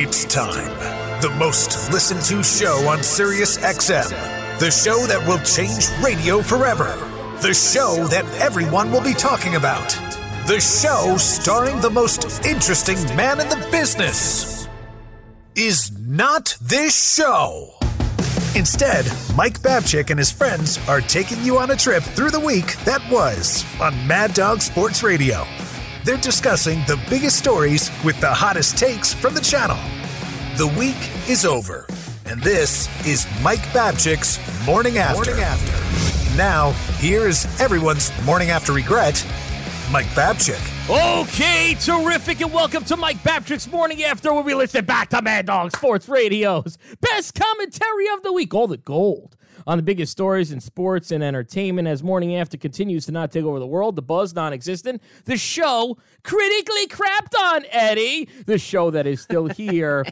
It's time. The most listened to show on Sirius XM. The show that will change radio forever. The show that everyone will be talking about. The show starring the most interesting man in the business. Is not this show. Instead, Mike Babchick and his friends are taking you on a trip through the week that was on Mad Dog Sports Radio. They're discussing the biggest stories with the hottest takes from the channel. The week is over, and this is Mike Babchick's Morning After. Morning After. Now, here is everyone's Morning After regret, Mike Babchick. Okay, terrific, and welcome to Mike Babchick's Morning After, where we listen back to Mad Dog Sports Radio's best commentary of the week, all the gold on the biggest stories in sports and entertainment as Morning After continues to not take over the world. The buzz non existent. The show critically crapped on Eddie. The show that is still here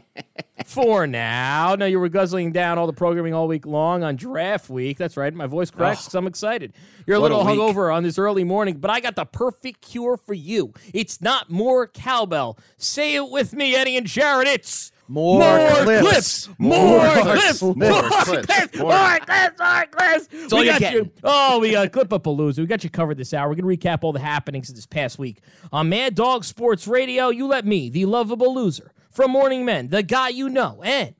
for now. Now you were guzzling down all the programming all week long on draft week. That's right. My voice cracks because I'm excited. You're a What a little hungover on this early morning, but I got the perfect cure for you. It's not more cowbell. Say it with me, Eddie and Jared. It's More clips. More More clips. clips. More More clips. clips. More clips. More clips. all We got getting. you. Oh, we got Clip Up a Palooza. We got you covered this hour. We're going to recap all the happenings of this past week. On Mad Dog Sports Radio, you let me, the lovable loser from Morning Men, the guy you know, and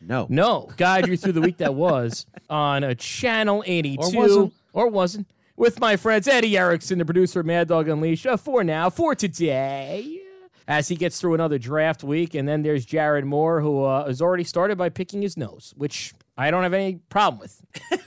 No. no, guide you through the week that was on a Channel 82. Or wasn't. Or wasn't. With my friends Eddie Erickson, the producer of Mad Dog Unleashed, uh, for now, for today. As he gets through another draft week. And then there's Jared Moore, who uh, has already started by picking his nose, which I don't have any problem with.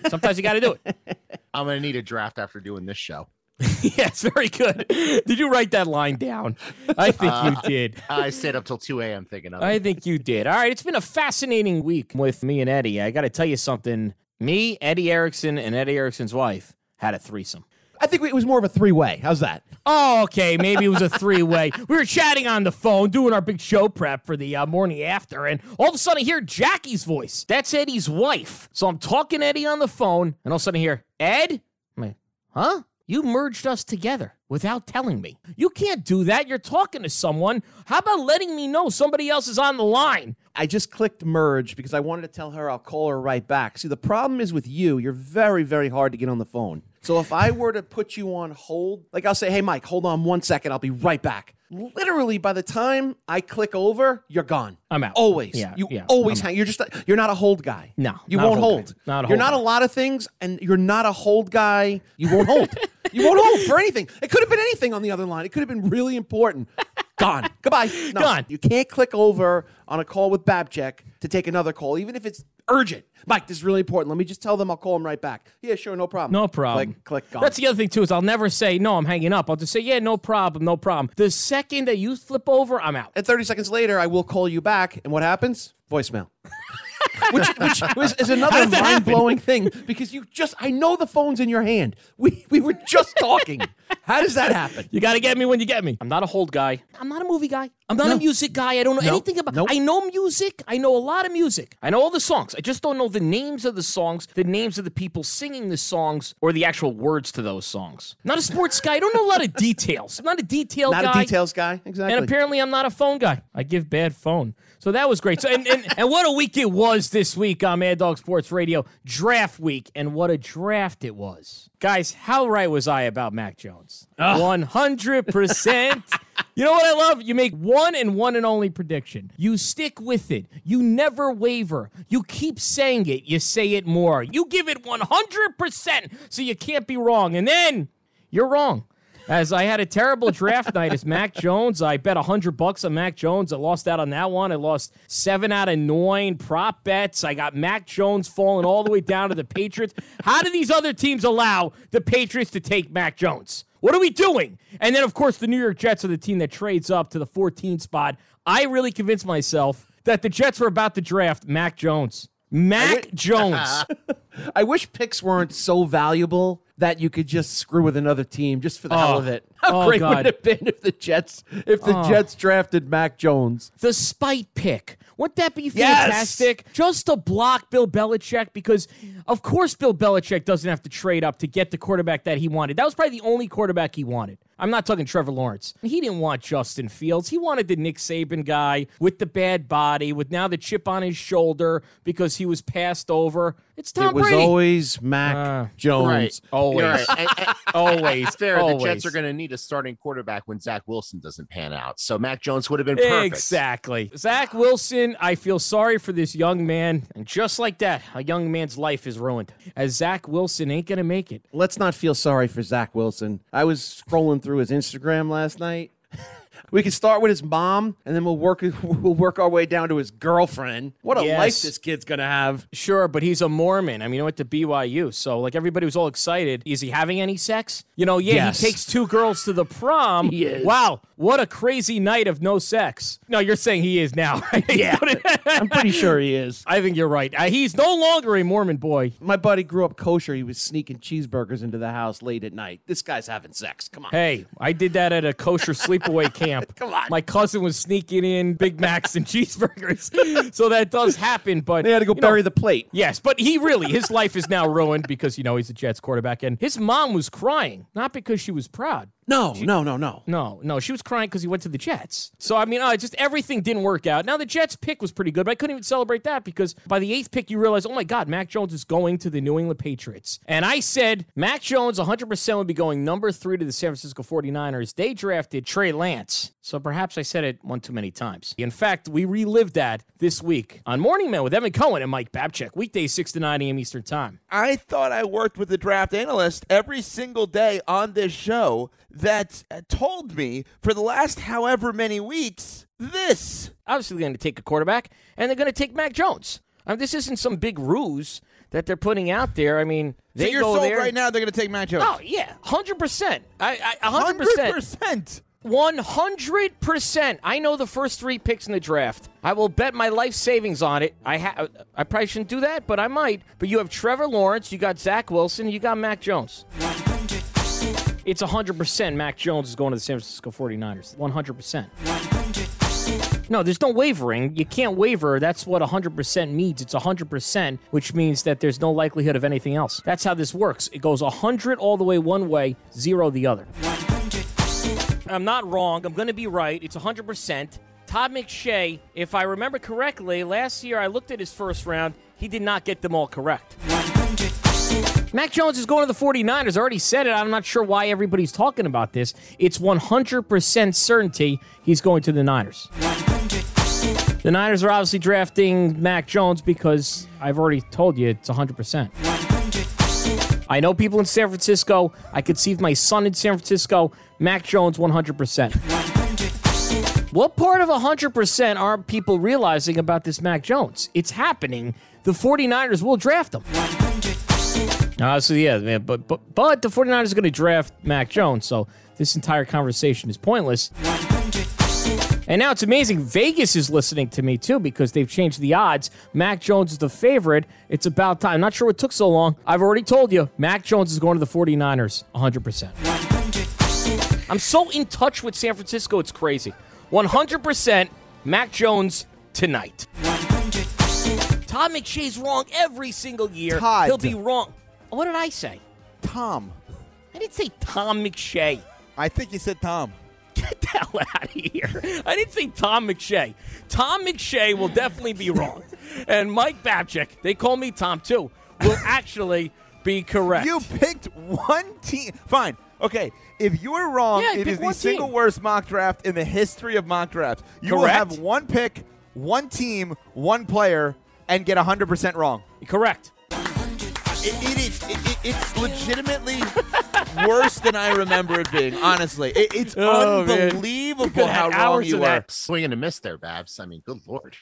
Sometimes you got to do it. I'm gonna need a draft after doing this show. yes, very good. Did you write that line down? I think you did. I stayed up till 2 a.m. thinking of it. I think you did. All right, it's been a fascinating week with me and Eddie. I got to tell you something. Me, Eddie Erickson, and Eddie Erickson's wife had a threesome. I think it was more of a three way. How's that? Oh, okay. Maybe it was a three way. We were chatting on the phone, doing our big show prep for the uh, morning after, and all of a sudden I hear Jackie's voice. That's Eddie's wife. So I'm talking to Eddie on the phone, and all of a sudden I hear, Ed? I'm like, huh? You merged us together without telling me. You can't do that. You're talking to someone. How about letting me know somebody else is on the line? I just clicked merge because I wanted to tell her I'll call her right back. See, the problem is with you, you're very, very hard to get on the phone. So if I were to put you on hold, like I'll say, hey, Mike, hold on one second, I'll be right back. Literally, by the time I click over, you're gone. I'm out. Always. Yeah, you yeah, always I'm hang. You're just you're not a hold guy. No, you won't hold hold. Not a you're hold not guy. a lot of things, and you're not a hold guy. You won't hold. you won't hold for anything. It could have been anything on the other line. It could have been really important. Gone. Goodbye. No, Gone. You can't click over on a call with Babchick to take another call, even if it's urgent. Mike, this is really important. Let me just tell them I'll call them right back. Yeah, sure, no problem. No problem. Click, click, gone. That's the other thing too is I'll never say no. I'm hanging up. I'll just say yeah, no problem, no problem. The second that you flip over, I'm out. and 30 seconds later, I will call you back. And what happens? Voicemail. which, which was, is another did happen? mind blowing thing because you just, I know the phone's in your hand. We, we were just talking. How does that happen? You got to get me when you get me. I'm not a hold guy. I'm not a movie guy. I'm not a music guy. I don't know No. anything about. Nope. I know music. I know a lot of music. I know all the songs. I just don't know the names of the songs, the names of the people singing the songs, or the actual words to those songs. Not a sports guy. I don't know a lot of details. I'm not a detail guy. Not guy. a details guy. Exactly. And apparently, I'm not a phone guy. I give bad phone. So that was great. So and, and, and what a week it was this week on Mad Dog Sports Radio, draft week, and what a draft it was, guys. How right was I about Mac Jones? Ah. One hundred percent. You know what I love? You make one and one and only prediction. You stick with it. You never waver. You keep saying it. You say it more. You give it one hundred percent, so you can't be wrong. And then you're wrong. As I had a terrible draft night as Mac Jones. I bet 100 bucks on Mac Jones. I lost out on that one. I lost seven out of nine prop bets. I got Mac Jones falling all the way down to the Patriots. How do these other teams allow the Patriots to take Mac Jones? What are we doing? And then, of course, the New York Jets are the team that trades up to the 14 spot. I really convinced myself that the Jets were about to draft Mac Jones. Mac Jones. I wish picks weren't so valuable that you could just screw with another team just for the hell Oh. of it. How Oh, great God. would it have been if the Jets if the oh. Jets drafted Mac Jones? the spite pick. Wouldn't that be Yes! fantastic? Just to block Bill Belichick because, of course, Bill Belichick doesn't have to trade up to get the quarterback that he wanted. That was probably the only quarterback he wanted. I'm not talking Trevor Lawrence. He didn't want Justin Fields. He wanted the Nick Saban guy with the bad body, with now the chip on his shoulder because he was passed over. It's Tom it was Brady. always Mac Uh, Jones. Right. always, right. And- and- always, It's fair. always. The Jets are going to need a starting quarterback when Zach Wilson doesn't pan out. So Mac Jones would have been perfect. Exactly. Zach Wilson, I feel sorry for this young man. And just like that, a young man's life is ruined. As Zach Wilson ain't going to make it. Let's not feel sorry for Zach Wilson. I was scrolling through his Instagram last night. we can start with his mom, and then we'll work we'll work our way down to his girlfriend. What a Yes. life this kid's gonna have. Sure, but he's a Mormon. I mean, he went to BYU. So, like, everybody was all excited. Is he having any sex? You know, yeah, Yes. he takes two girls to the prom. He is. Wow, what a crazy night of no sex. No, you're saying he is now. right? Yeah, I'm pretty sure he is. I think you're right. Uh, he's no longer a Mormon boy. My buddy grew up kosher. He was sneaking cheeseburgers into the house late at night. This guy's having sex. Come on. Hey, I did that at a kosher sleepaway camp. Come on. My cousin was sneaking in Big Macs and cheeseburgers. so that does happen, but They had to go you know, bury the plate. Yes, but he really, his life is now ruined because, you know, he's a Jets quarterback. And his mom was crying, not because she was proud. No, no, no, no. No, no, she was crying because he went to the Jets. So, I mean, uh, just everything didn't work out. Now, the Jets pick was pretty good, but I couldn't even celebrate that because by the eighth pick, you realize, oh my God, Mac Jones is going to the New England Patriots. And I said Mac Jones 100% would be going number three to the San Francisco 49ers. They drafted Trey Lance. So perhaps I said it one too many times. In fact, we relived that this week on Morning Man with Evan Cohen and Mike Babchick, weekdays 6 to 9 a.m. Eastern Time. I thought I worked with a draft analyst every single day on this show that told me for the last however many weeks this. obviously they're going to take a quarterback, and they're going to take Mac Jones. I mean, this isn't some big ruse that they're putting out there. I mean, they so you're go sold there. right now they're going to take Mac Jones. Oh yeah, hundred percent. I, I hundred percent, 100%. one hundred percent. I know the first three picks in the draft. I will bet my life savings on it. I ha- I probably shouldn't do that, but I might. But you have Trevor Lawrence, you got Zach Wilson, you got Mac Jones. 100%. It's 100% Mac Jones is going to the San Francisco 49ers. 100%. 100%. No, there's no wavering. You can't waver. That's what 100% means. It's 100%, which means that there's no likelihood of anything else. That's how this works. It goes 100 all the way one way, zero the other. I'm not wrong. I'm going to be right. It's 100%. Todd McShay, if I remember correctly, last year I looked at his first round. He did not get them all correct. Mac Jones is going to the 49ers. I already said it. I'm not sure why everybody's talking about this. It's 100% certainty he's going to the Niners. The Niners are obviously drafting Mac Jones because I've already told you it's 100%. I know people in San Francisco. I could see my son in San Francisco. Mac Jones, 100%. What part of 100% are people realizing about this Mac Jones? It's happening. The 49ers will draft him. Uh, so yeah, man, but but but the 49ers are going to draft Mac Jones, so this entire conversation is pointless. And now it's amazing. Vegas is listening to me too because they've changed the odds. Mac Jones is the favorite. It's about time. Not sure what took so long. I've already told you. Mac Jones is going to the 49ers 100%. I'm so in touch with San Francisco, it's crazy. 100% Mac Jones tonight. 100. Todd McShay's wrong every single year. Todd. He'll be wrong. What did I say? Tom. I didn't say Tom McShay. I think you said Tom. Get the hell out of here. I didn't say Tom McShay. Tom McShay will definitely be wrong. and Mike Babchick, they call me Tom too, will actually be correct. You picked one team. Fine. Okay. If you're wrong, Yeah, I it picked is the one single worst mock draft in the history of mock drafts. You will have one pick, one team, one player, and get 100% wrong. correct. It, it is. It, it- it's legitimately worse than I remember it being. Honestly, it, it's Oh, unbelievable how had wrong you are. were. that. Swing and a miss there, Babs. I mean, good lord.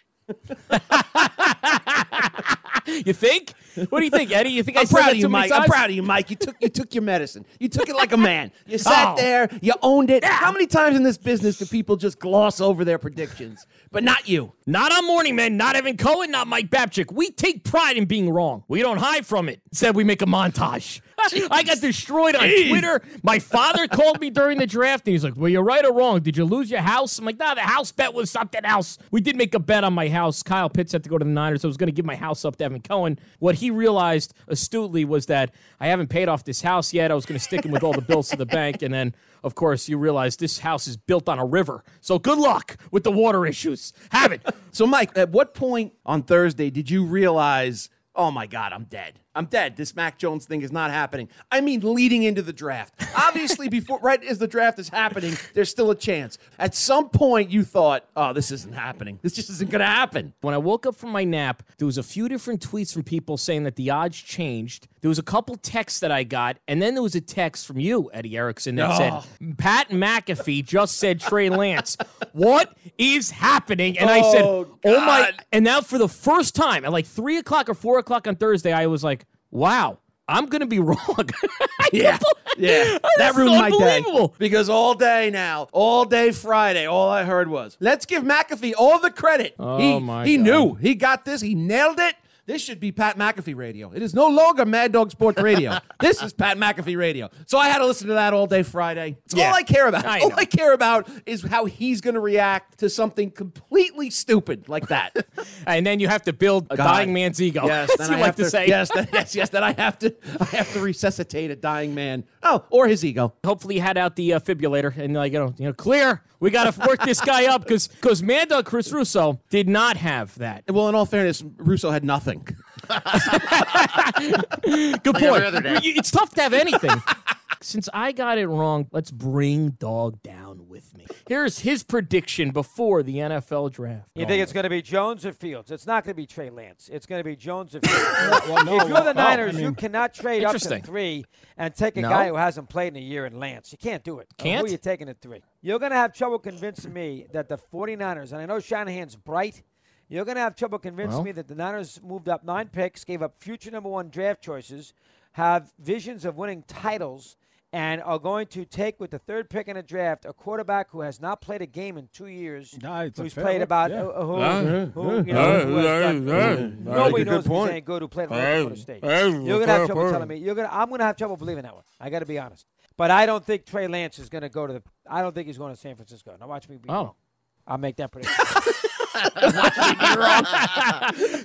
You think? What do you think, Eddie? You think I I'm said proud that of you, Mike. I'm proud of you, Mike. You took you took your medicine. You took it like a man. You sat Oh. there. You owned it. How many times in this business do people just gloss over their predictions? But not you. Not on Morning Men, not Evan Cohen, not Mike Babchick. We take pride in being wrong. We don't hide from it. Said we make a montage. I got destroyed on Twitter. My father called me during the draft and he's like, Well, you're right or wrong. Did you lose your house? I'm like, Nah, the house bet was something else. We did make a bet on my house. Kyle Pitts had to go to the Niners. So I was going to give my house up to Evan Cohen. What he realized astutely was that I haven't paid off this house yet. I was going to stick him with all the bills to the bank. And then, of course, you realize this house is built on a river. So good luck with the water issues. Have it. So, Mike, at what point on Thursday did you realize, oh my God, I'm dead? I'm dead. This Mac Jones thing is not happening. I mean, leading into the draft. Obviously, before right as the draft is happening, there's still a chance. At some point, you thought, oh, this isn't happening. This just isn't going to happen. When I woke up from my nap, there was a few different tweets from people saying that the odds changed. There was a couple texts that I got, and then there was a text from you, Eddie Erickson, that said oh. Pat McAfee just said Trey Lance. what is happening? And I said, Oh, Oh my! And now for the first time at like three o'clock or four o'clock on Thursday, I was like, Wow, I'm gonna be wrong. Yeah, yeah. That ruined my day. Because all day now, all day Friday, all I heard was, let's give McAfee all the credit. Oh, he, my He God. knew. He got this. He nailed it. This should be Pat McAfee radio. It is no longer Mad Dog Sports Radio. this is Pat McAfee radio. So I had to listen to that all day Friday. It's Yeah. all I care about. I all. I care about is how he's going to react to something completely stupid like that. and then you have to build a God. dying man's ego. Yes, then you I like have to, to, say. Yes, then, yes, yes. Then I have to, I have to resuscitate a dying man. Oh, or his ego. hopefully he had out the uh, fibrillator and like you know, you know clear we got to work this guy up because because Mad Dog Chris Russo did not have that Well, in all fairness, Russo had nothing. good point other day. You- it's tough to have anything since I got it wrong let's bring dog down with me here's his prediction before the NFL draft You think oh. it's going to be Jones or Fields? It's not going to be Trey Lance. It's going to be Jones or Fields. if you're the Niners, you cannot trade up to three and take a No? guy who hasn't played in a year in Lance. You can't do it. Can't? Who are you taking at three? You're going to have trouble convincing me that the 49ers, and I know Shanahan's bright, you're going to have trouble convincing Well. me that the Niners moved up nine picks, gave up future number one draft choices, have visions of winning titles, and are going to take with the third pick in the draft a quarterback who has not played a game in two years, Nah, who's played look, about yeah. uh, who, Yeah. who, you know, who has done- Nobody knows if he's any good who played at North Dakota State. You're gonna have trouble telling me. You're gonna. I'm gonna have trouble believing that one. I got to be honest. But I don't think Trey Lance is gonna go to the. I don't think he's going to San Francisco. Now watch me be Oh. wrong. I'll make that prediction.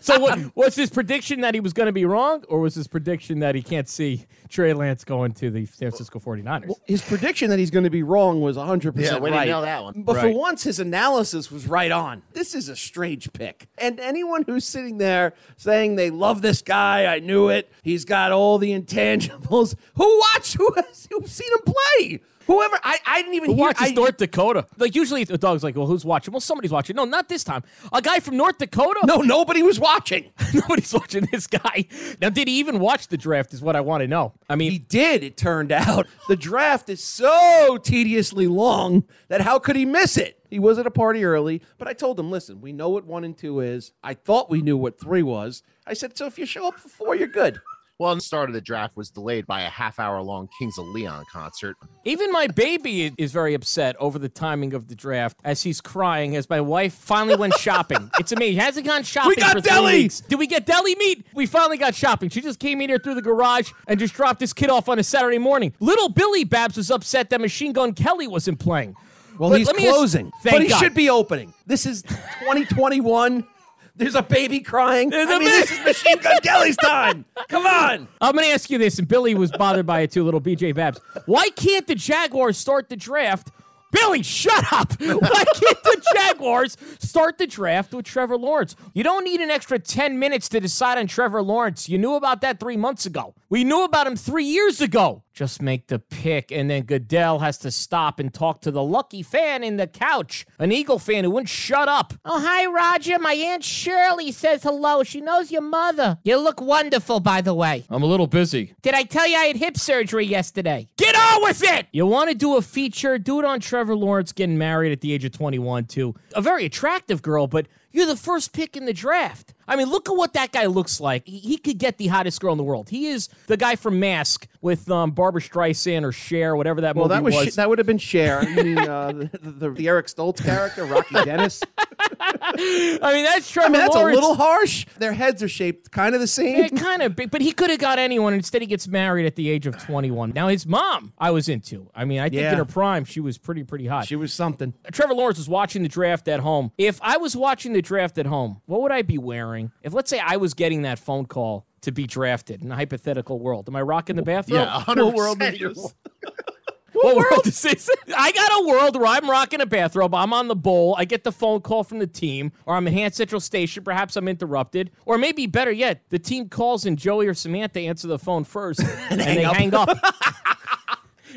So what, was his prediction that he was going to be wrong or was his prediction that he can't see Trey Lance going to the San Francisco 49ers His prediction that he's going to be wrong was 100% Yeah, way to right. nail that one. But for once, his analysis was right on. This is a strange pick. And anyone who's sitting there saying they love this guy, I knew it, he's got all the intangibles. Who watched? Who has who's seen him play? Whoever, I, I didn't even Who hear. watches I, North Dakota? Like usually the dog's like, well, who's watching? Well, somebody's watching. No, not this time. A guy from North Dakota? No, nobody was watching. nobody's watching this guy. Now, did he even watch the draft? Is what I want to know. I mean, He did, it turned out. The draft is so tediously long that how could he miss it? He was at a party early, but I told him, listen, we know what one and two is. I thought we knew what three was. I said, so if you show up for four, you're good. Well, the start of the draft was delayed by a half hour long Kings of Leon concert. even my baby is very upset over the timing of the draft as he's crying as my wife finally went shopping. It's amazing. He hasn't gone shopping We got for three deli! weeks. Did we get deli meat? We finally got shopping. She just came in here through the garage and just dropped this kid off on a Saturday morning. Little Billy Babs was upset that Machine Gun Kelly wasn't playing. Well, But he's let me ask- closing, but he God. should be opening. This is 2021. There's a baby crying. There's I a mean, ba- this is Machine Gun Kelly's time. Come on. I'm going to ask you this, and Billy was bothered by it too, little BJ Babs. Why can't the Jaguars start the draft? Billy, shut up! Why can't the Jaguars start the draft with Trevor Lawrence? You don't need an extra 10 minutes to decide on Trevor Lawrence. You knew about that three months ago. We knew about him three years ago. Just make the pick, and then Goodell has to stop and talk to the lucky fan in the couch, an Eagle fan who wouldn't shut up. Oh, hi, Roger. My Aunt Shirley says hello. She knows your mother. You look wonderful, by the way. I'm a little busy. Did I tell you I had hip surgery yesterday? Get on with it! You want to do a feature? Do it on Trevor Lawrence getting married at the age of 21 to a very attractive girl, but You're the first pick in the draft. I mean, look at what that guy looks like. He, he could get the hottest girl in the world. He is the guy from Mask with um, Barbra Streisand or Cher, whatever that Well, movie that was, was. Sh- that would have been Cher. You mean uh, the, the, the Eric Stoltz character, Rocky Dennis? I mean, that's Trevor I mean, that's Lawrence. a little harsh. Their heads are shaped kind of the same. Yeah, kind of but he could have got anyone. Instead, he gets married at the age of 21. Now, his mom, I was into. I mean, I think Yeah. in her prime, she was pretty, pretty hot. She was something. Trevor Lawrence was watching the draft at home. If I was watching the draft at home, what would I be wearing? If, let's say, I was getting that phone call to be drafted in a hypothetical world, am I rocking the bathrobe? Yeah, 100%. What world is you're- What world is this? I got a world where I'm rocking a bathrobe. I'm on the bowl. I get the phone call from the team, or I'm at Hand Central Station. Perhaps I'm interrupted, or maybe better yet, the team calls and Joey or Samantha answer the phone first, and, they hang up.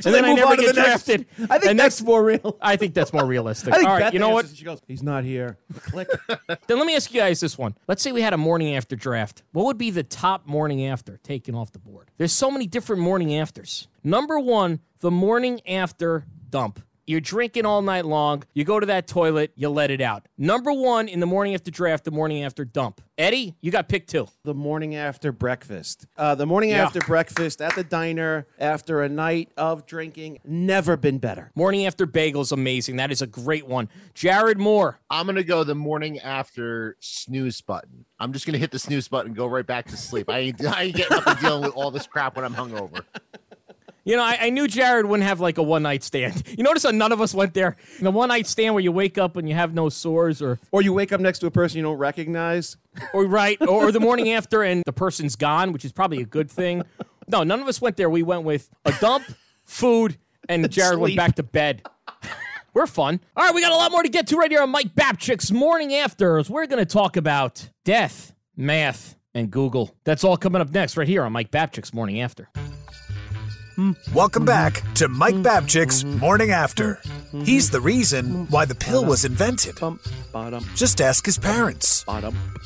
So and then I move never on to get the next- drafted. I think And that's more real. I think that's more realistic. All right, you know what? She goes, "He's not here." Click. Then let me ask you guys this one. Let's say we had a morning after draft. What would be the top morning after taken off the board? There's so many different morning afters. Number one, the morning after dump. You're drinking all night long. You go to that toilet, you let it out. Number one in the morning after draft, the morning after dump. Eddie, you got pick two. the morning after breakfast. Uh, the morning Yeah. after breakfast at the diner after a night of drinking. Never been better. Morning after bagels, amazing. That is a great one. Jared Moore. I'm gonna go the morning after snooze button. I'm just gonna hit the snooze button and go right back to sleep. I ain't, I ain't getting up and dealing with all this crap when I'm hungover. You know, I, I knew Jared wouldn't have like a one night stand. You notice how none of us went there? The one night stand where you wake up and you have no sores or Or you wake up next to a person you don't recognize. or right or, or the morning after and the person's gone which is probably a good thing. No none of us went there. We went with a dump food and jared went back to bed. We're fun. All right we got a lot more to get to right here on mike babchick's morning afters. We're going to talk about death math and google. That's all coming up next right here on mike babchick's morning after Welcome back to Mike Babchick's Morning After. He's the reason why the pill was invented. Just ask his parents.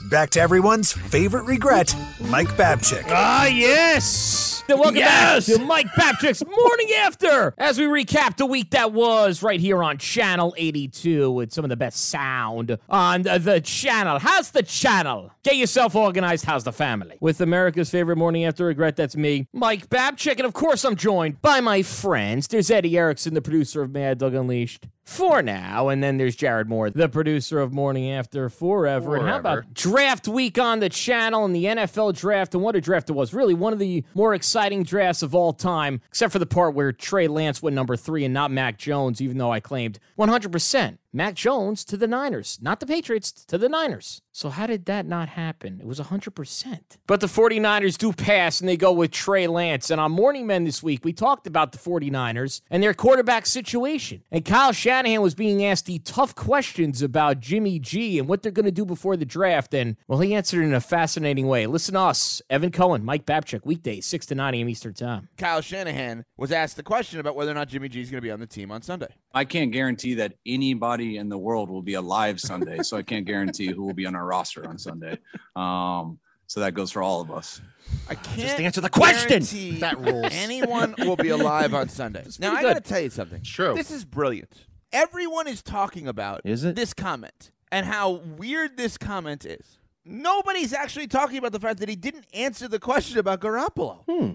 Back to everyone's favorite regret, Mike Babchick. Ah, yes. Then welcome back to Mike Babchick's Morning After as we recap the week that was right here on Channel 82 with some of the best sound on the, the channel. How's the channel? Get yourself organized. How's the family? With America's favorite Morning After regret, that's me, Mike Babchick. And of course, I'm joined by my friends. There's Eddie Erickson, the producer of Mad Dog Unleashed unleashed. For now, and then there's Jared Moore, the producer of Morning After Forever. And how about draft week on the channel and the NFL draft, and what a draft it was. Really, one of the more exciting drafts of all time, except for the part where Trey Lance went number three and not Mac Jones, even though I claimed 100% Mac Jones to the Niners, not the Patriots, to the Niners. So, how did that not happen? It was 100%. But the 49ers do pass and they go with Trey Lance. And on Morning Men this week, we talked about the 49ers and their quarterback situation. And Kyle Shanahan was being asked the tough questions about Jimmy G and what they're going to do before the draft. And, well, he answered in a fascinating way. Listen to us, Evan Cohen, Mike Babchick, weekdays, 6 to 9 a.m. Eastern Time. Kyle Shanahan was asked the question about whether or not Jimmy G is going to be on the team on Sunday. I can't guarantee that anybody in the world will be alive Sunday, so I can't guarantee who will be on our roster on Sunday. Um, so that goes for all of us. I can't answer the question. That rules. Anyone will be alive on Sunday. now I got to tell you something. True. This is brilliant. Everyone is talking about Is it? this comment and how weird this comment is. Nobody's actually talking about the fact that he didn't answer the question about Garoppolo. Hmm.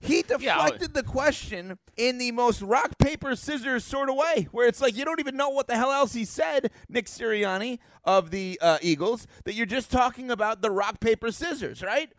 He deflected the question in the most rock, paper, scissors sort of way, where it's like you don't even know what the hell else he said, Nick Sirianni of the uh, Eagles, that you're just talking about the rock, paper, scissors, right?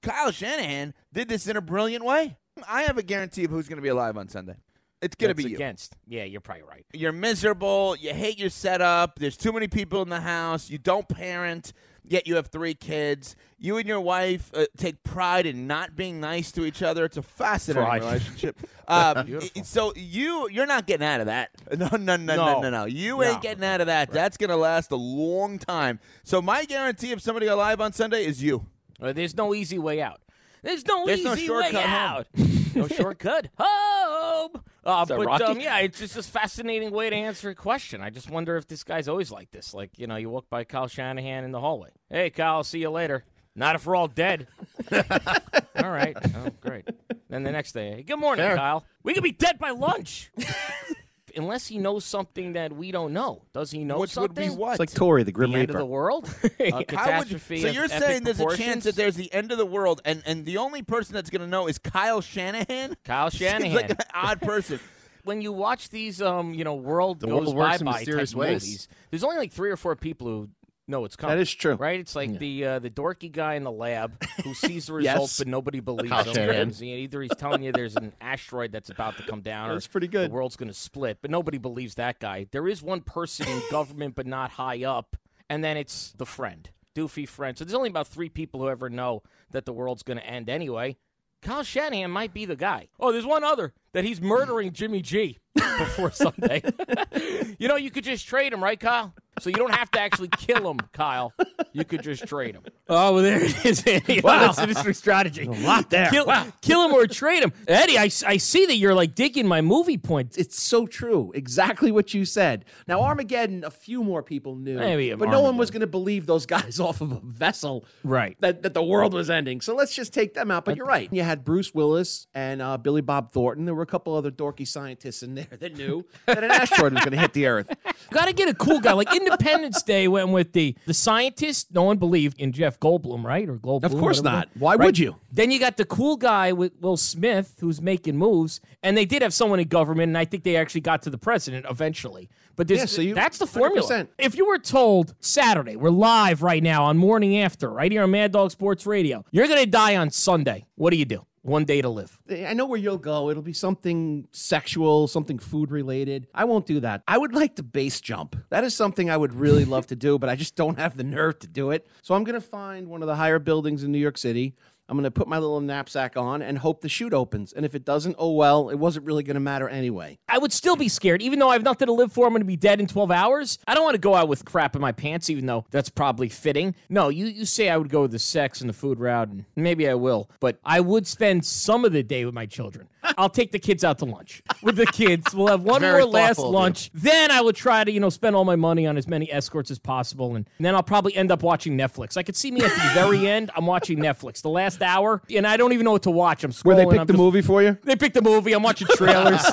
Kyle Shanahan did this in a brilliant way. I have a guarantee of who's going to be alive on Sunday. It's That's be you. against. Yeah, you're probably right. You're miserable. You hate your setup. There's too many people in the house. You don't parent, yet you have three kids. You and your wife uh, take pride in not being nice to each other. It's a fascinating Pride. relationship. Um, Beautiful. so you you're not getting out of that. No, no, no, no, No. no, no. You No. ain't getting out of that. That's gonna last a long time. So my guarantee of somebody alive on Sunday is you. Uh, there's no easy way out. There's no There's easy no shortcut way home. out. no shortcut home. Uh, but Rocky? um, yeah, it's just a fascinating way to answer a question. I just wonder if this guy's always like this. Like, you know, you walk by Kyle Shanahan in the hallway. Hey, Kyle, see you later. Not if we're all dead. all right. Oh, great. Then the next day, hey, good morning, Fair. Kyle. We could be dead by lunch. unless he knows something that we don't know. Does he know Which something? would be what? It's like Torre, the Grim the end Reaper. of the world? a How would you- catastrophe. so you're epic saying there's a chance that there's the end of the world, and, and the only person that's going to know is Kyle Shanahan? Kyle Seems Shanahan. like an odd person. when you watch these, um, you know, world The goes world by by type ways. movies, there's only like three or four people who know it's coming. That is true. right? It's like the uh, the dorky guy in the lab who sees the Yes. results, but nobody believes him. Shanahan. Either he's telling you there's an asteroid that's about to come down, or That's pretty good. The world's going to split, but nobody believes that guy. There is one person in government, but not high up, and then it's the friend, doofy friend. So there's only about three people who ever know that the world's going to end anyway. Kyle Shanahan might be the guy. Oh, there's one other that he's murdering Jimmy G before Sunday. you know, you could just trade him, right, Kyle? So you don't have to actually kill him, Kyle. You could just trade him. Oh, well, there it is, Eddie. Wow. That's an interesting strategy. A lot there. Kill, kill him or trade him. Eddie, I, I see that you're like digging my movie point. It's so true. Exactly what you said. Now, Armageddon, a few more people knew. Maybe but no one was going to believe those guys off of a vessel. Right. That, that the world was ending. So let's just take them out. But you're right. You had Bruce Willis and uh, Billy Bob Thornton. There were a couple other dorky scientists in there that knew that an asteroid was going to hit the Earth. Got to get a cool guy. Like Independence Day went with the the scientist. No one believed in Jeff Goldblum, right? Or Goldblum. Of course not. Why Right? would you? Then you got the cool guy with Will Smith who's making moves, and they did have someone in government, and I think they actually got to the president eventually. But this, Yeah, so you- that's the formula. 100%. If you were told Saturday, we're live right now on Morning After, right here on Mad Dog Sports Radio, you're going to die on Sunday. What do you do? One day to live. I know where you'll go. It'll be something sexual, something food related. I won't do that. I would like to base jump. That is something I would really love to do, but I just don't have the nerve to do it. So I'm going to find one of the higher buildings in New York City. I'm going to put my little knapsack on and hope the chute opens. And if it doesn't, oh well, it wasn't really going to matter anyway. I would still be scared, even though I have nothing to live for. I'm going to be dead in 12 hours. I don't want to go out with crap in my pants, even though that's probably fitting. No, you, you say I would go with the sex and the food route, and maybe I will, but I would spend some of the day with my children. I'll take the kids out to lunch with the kids. We'll have one Very more last thoughtful of you. lunch. Then I would try to, you know, spend all my money on as many escorts as possible, and then I'll probably end up watching Netflix. I could see me at the very end. I'm watching Netflix, the last hour, and I don't even know what to watch. I'm scrolling. Where they I'm picked the just- movie for you? they picked the movie. I'm watching trailers.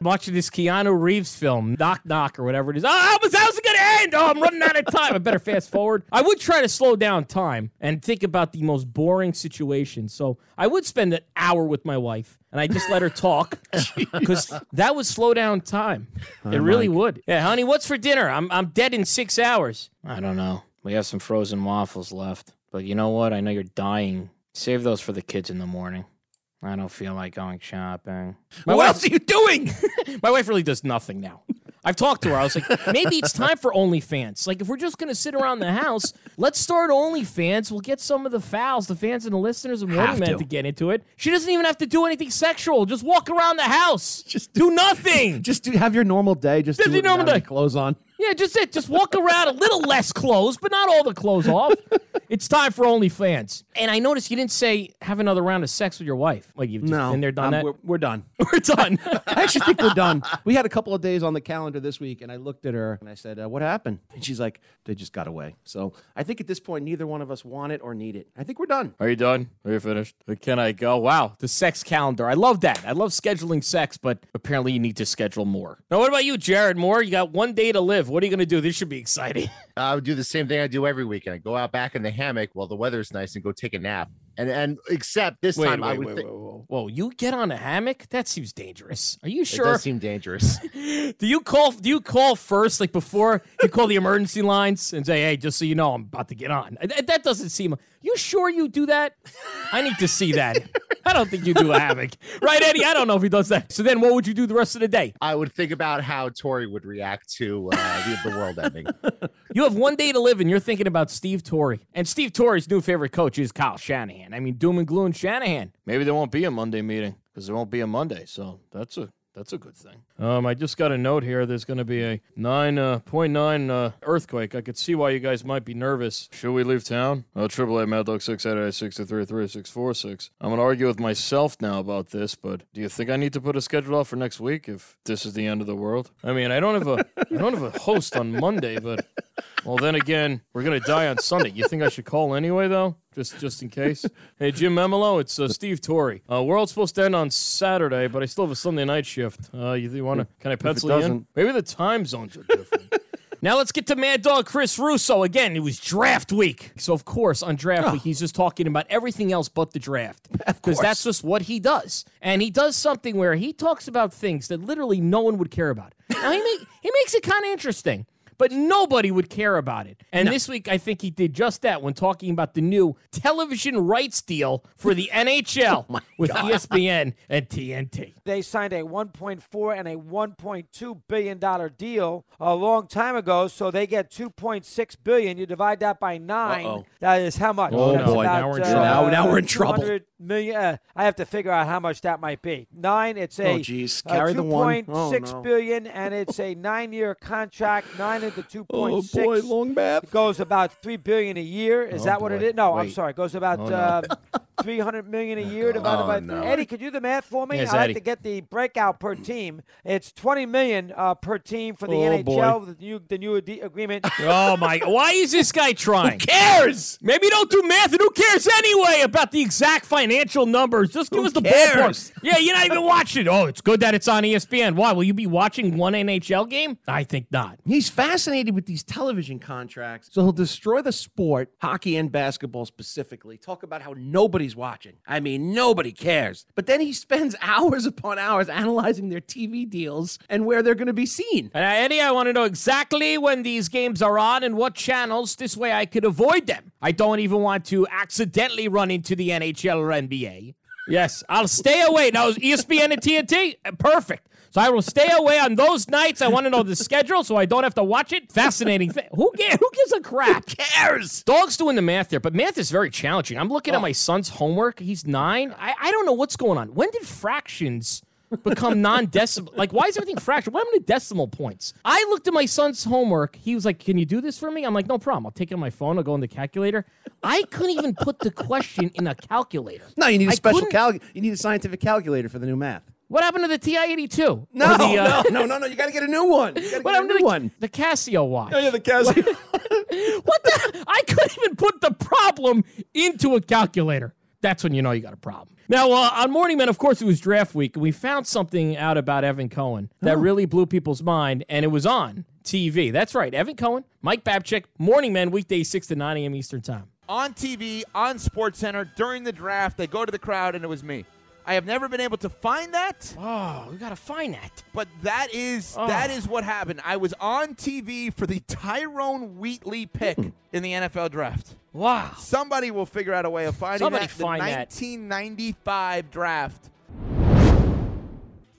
I'm watching this Keanu Reeves film, Knock Knock or whatever it is. Oh, how's, how's it going to end? Oh, I'm running out of time. I better fast forward. I would try to slow down time and think about the most boring situation. So I would spend an hour with my wife and I just let her talk because that would slow down time. it really would. Yeah, honey, what's for dinner? I'm, I'm dead in six hours. I don't know. We have some frozen waffles left. But you know what? I know you're dying. Save those for the kids in the morning. I don't feel like going shopping. My what wife, else are you doing? my wife really does nothing now. I've talked to her. I was like, maybe it's time for OnlyFans. Like, if we're just gonna sit around the house, let's start OnlyFans. We'll get some of the fans, the fans and the listeners Have Man to. to get into it. She doesn't even have to do anything sexual. Just walk around the house. Just do nothing. Just do, have your normal day. Just Just do your normal day. Clothes on. Yeah, just it. Just walk around a little less clothes, but not all the clothes off. It's time for OnlyFans. And I noticed you didn't say have another round of sex with your wife. Like you've just No, been there, done um, that. We're, we're done. We're done. I actually think we're done. We had a couple of days on the calendar this week, and I looked at her and I said, uh, "What happened?" And she's like, "They just got away." So I think at this point, neither one of us want it or need it. I think we're done. Are you done? Are you finished? Can I go? Wow, the sex calendar. I love that. I love scheduling sex, but apparently you need to schedule more. Now, what about you, Jared Moore? You got one day to live. What are you going to do? This should be exciting. I would do the same thing I do every weekend. I go out back in the hammock while the weather's nice and go take a nap. And and except this time I would think whoa. Whoa, you get on a hammock? That seems dangerous. Are you sure? it does seem dangerous. do you call? Do you call first, like before you call the emergency lines and say, "Hey, just so you know, I'm about to get on." That doesn't seem. You sure you do that? I need to see that. I don't think you do a hammock, right, Eddie? I don't know if he does that. So then, what would you do the rest of the day? I would think about how Torre would react to uh, the, the world ending. You have one day to live, and you're thinking about Steve Torre. And Steve Torre's new favorite coach is Kyle Shanahan. I mean, doom and gloom Shanahan. Maybe there won't be a Monday meeting because there won't be a Monday. So that's a that's a good thing. Um, I just got a note here. There's going to be a 9.9 uh, point uh, earthquake. I could see why you guys might be nervous. Should we leave town? Oh, triple A Mad Dog six eight eight six two three three six four six. I'm gonna argue with myself now about this, but do you think I need to put a schedule off for next week if this is the end of the world? I mean, I don't have a I don't have a host on Monday, but Well, then again, we're gonna die on Sunday. You think I should call anyway, though, just just in case? Hey, Jim Memolo, it's uh, Steve Torre. Uh, world's supposed to end on Saturday, but I still have a Sunday night shift. Uh, you, you want to? Can I pencil you in? doesn't. Maybe the time zones are different. Now let's get to Mad Dog Chris Russo. Again, it was draft week. So, of course, on draft ah. week, he's just talking about everything else but the draft. Because that's just what he does. And he does something where he talks about things that literally no one would care about. Now, he, make, he makes it kind of interesting. But nobody would care about it. And this week, I think he did just that when talking about the new television rights deal for the NHL with E ESPN and TNT. They signed a 1.4 and a 1.2 billion dollar deal a long time ago, so they get 2.6 billion. You divide that by 9 Uh-oh. That is how much? Oh, That's boy. about, Now we're in uh, trouble. Now- now we're in trouble. 200 Million. Uh, I have to figure out how much that might be. Nine. It's a Oh, geez. uh, Carry the one. 2.6 Oh, no. billion, and it's a nine-year contract. Nine into 2.6. Oh boy, long math. It goes about three billion a year. Is Oh, that what it is? No, I'm sorry. It goes about Oh, no. uh, three hundred million a year divided Oh, by no. Eddie, could you do the math for me? Yes, I like to get the breakout per team. It's twenty million uh, per team for the Oh, NHL. The new the new ade- agreement. Oh, my. Why is this guy trying? Who cares? Maybe don't do math, and who cares anyway about the exact financial numbers? Just give Who us the cares? ballpark. Yeah, you're not even watching. Oh, it's good that it's on ESPN. Why? Will you be watching one NHL game? I think not. He's fascinated with these television contracts, so he'll destroy the sport, hockey and basketball specifically. Talk about how nobody's watching. I mean, nobody cares. But then he spends hours upon hours analyzing their TV deals and where they're going to be seen. And Eddie, I want to know exactly when these games are on and what channels. This way I could avoid them. I don't even want to accidentally run into the NHL or NBA. Yes, I'll stay away. Now, ESPN and TNT? Perfect. So I will stay away on those nights. I want to know the schedule so I don't have to watch it. Fascinating thing. Who, ga- who gives a crap? Cares. Dog's doing the math there, but math is very challenging. I'm looking at oh. my son's homework. He's nine. I, I don't know what's going on. When did fractions become non-decimal? like, why is everything fractional? What happened to decimal points? I looked at my son's homework. He was like, "Can you do this for me?" I'm like, "No problem. I'll take it on my phone. I'll go in the calculator." I couldn't even put the question in a calculator. No, you need a I special couldn't- cal. You need a scientific calculator for the new math. What happened to the TI-82? No, the, uh, no, no, no, no. You got to get a new one. You What get a happened to the, one. the Casio watch? Oh, yeah, the Casio. What the? I couldn't even put the problem into a calculator. That's when you know you got a problem. Now, uh, on Morning Men, of course, it was draft week, and we found something out about Evan Cohen that really blew people's mind, and it was on TV. That's right, Evan Cohen, Mike Babchick, Morning Men, weekdays 6 to 9 a.m. Eastern Time. on TV, on Sports Center during the draft. They go to the crowd, and it was me. I have never been able to find that, Oh, we got to find that. but that is Oh. that is what happened. I was on TV for the Tyrone Wheatley pick mm. in the NFL draft. Wow. Somebody will figure out a way of finding Somebody that. find the that. 1995 draft.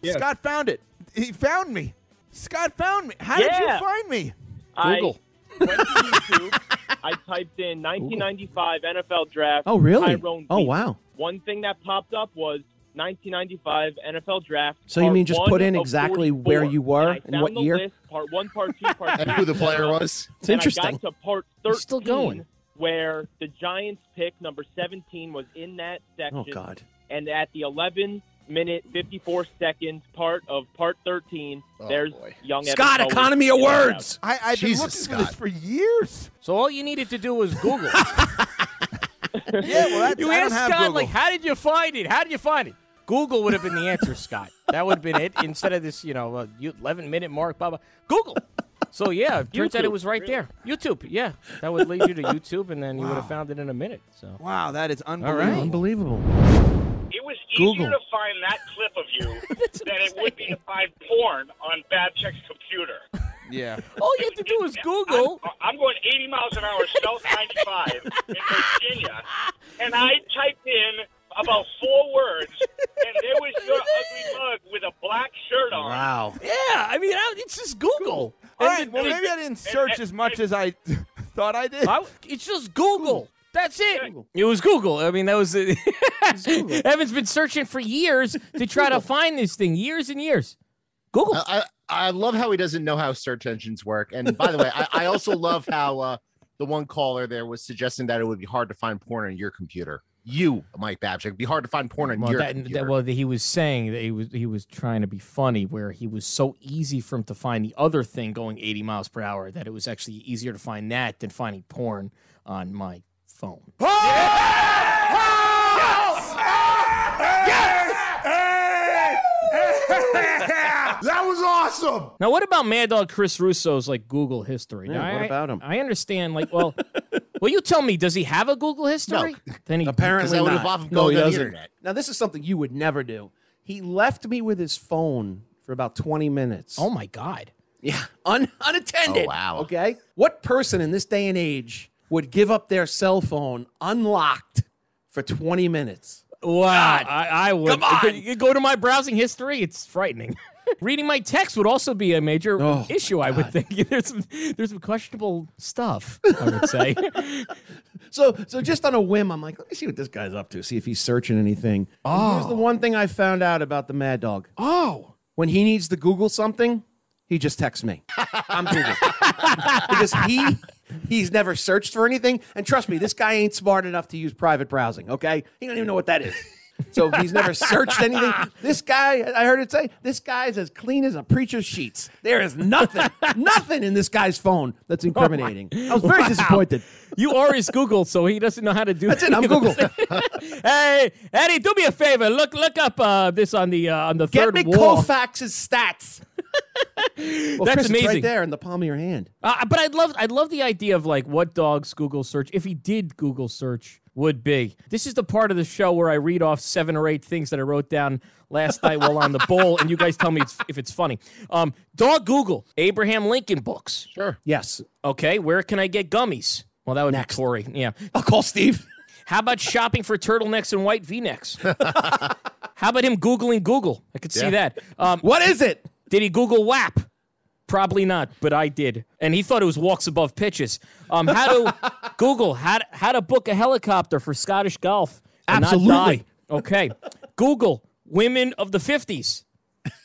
Scott found it. He found me. Scott found me. How did you find me? Google. I went to YouTube. I typed in 1995 NFL draft. Oh, really? Tyrone Oh, wow. One thing that popped up was 1995 NFL draft. So you mean just put in exactly where you were And and what year? List, part one, part two, part And three. who the player was? It's and interesting. I got to part 13, still going. where the Giants pick number 17 was in that section. Oh God. And at the 11 minute 54 seconds part of part 13, Oh, there's boy. young Scott, Cohen economy of in the draft. words. I, I've been Jesus, looking for this for years. So all you needed to do was Google. Yeah, well, that's, you I don't asked have Scott, Google. like, how did you find it? How did you find it? Google would have been the answer, Scott. That would have been it instead of this, you know, uh, 11 minute mark, blah, blah. Google. So, yeah, it turns out it was right really. there. YouTube, yeah. That would lead you to YouTube, and then you would have found it in a minute. So, wow, that is right. unbelievable. Unbelievable. It was Google. easier to find that clip of you than it would be to find porn on Babchick's computer. Yeah. all you have to do is Google. I'm, I'm going 80 miles an hour south 95 in Virginia, and I typed in about four words, and there was your ugly mug with a black shirt on. Wow. Yeah, I mean, I- it's just Google. All And right, the- well, the- maybe I didn't search as much as I thought I did. I- it's just Google. That's it. It was Google. I mean, that was it. Evan's been searching for years to try to find this thing, years and years. Google. I, I I love how he doesn't know how search engines work. And by the way, I, I also love how uh, the one caller there was suggesting that it would be hard to find porn on your computer. You, Mike Babchick. It'd be hard to find porn on Well, your that, computer. that, well, he was saying that he was he was trying to be funny, where he was so easy for him to find the other thing going 80 miles per hour that it was actually easier to find that than finding porn on my phone. that was awesome. Now, what about Mad Dog Chris Russo's like Google history? Yeah, Now, what I, about him? I understand. Like, well, well, you tell me. Does he have a Google history? Then he Apparently that would not. involve him no, he doesn't. internet. Now this is something you would never do. He left me with his phone for about 20 minutes. Oh my God! Yeah, un- unattended. Oh, wow. Okay. What person in this day and age would give up their cell phone unlocked for 20 minutes? Wow, I, I would. Come on. You go to my browsing history. It's frightening. Reading my text would also be a major Oh, issue. I would think there's some there's some questionable stuff. I would say. So, so just on a whim, I'm like, let me see what this guy's up to. See if he's searching anything. Oh. Here's the oh. one thing I found out about the Mad Dog. oh, When he needs to Google something, he just texts me. I'm Google because he he's never searched for anything. And trust me, this guy ain't smart enough to use private browsing. Okay, he don't even know what that is. So he's never searched anything. This guy, I heard it say, this guy's as clean as a preacher's sheets. There is nothing, nothing in this guy's phone that's incriminating. I was very disappointed. you are his Google, so he doesn't know how to do. That's it. I'm Google. hey, Eddie, do me a favor. Look look up uh, this on the uh, on the Get third me wall. Koufax's stats. well, That's Chris, it's amazing. right there in the palm of your hand. Uh, but I'd love I'd love the idea of like what dogs Google search if he did Google search would be. This is the part of the show where I read off seven or eight things that I wrote down last night while on the bowl, and you guys tell me it's, if it's funny. Um, dog Google Abraham Lincoln books. Sure. Yes. Okay, where can I get gummies? Well, that would Next. be Torre. Yeah. I'll call Steve. How about shopping for turtlenecks and white V-necks? How about him googling Google? I could see that. Um, What is it? did he Google WAP? Probably not, but I did, and he thought it was walks above pitches. Um, how to Google how to, how to book a helicopter for Scottish golf? and not Absolutely. die. Okay. Google women of the fifties,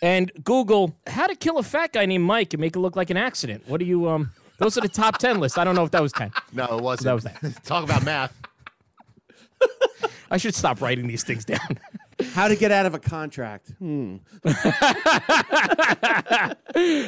and Google how to kill a fat guy named Mike and make it look like an accident. What do you um? Those are the top ten list. I don't know if that was ten. No, it wasn't. That was that. Talk about math. I should stop writing these things down. How to get out of a contract. Hmm.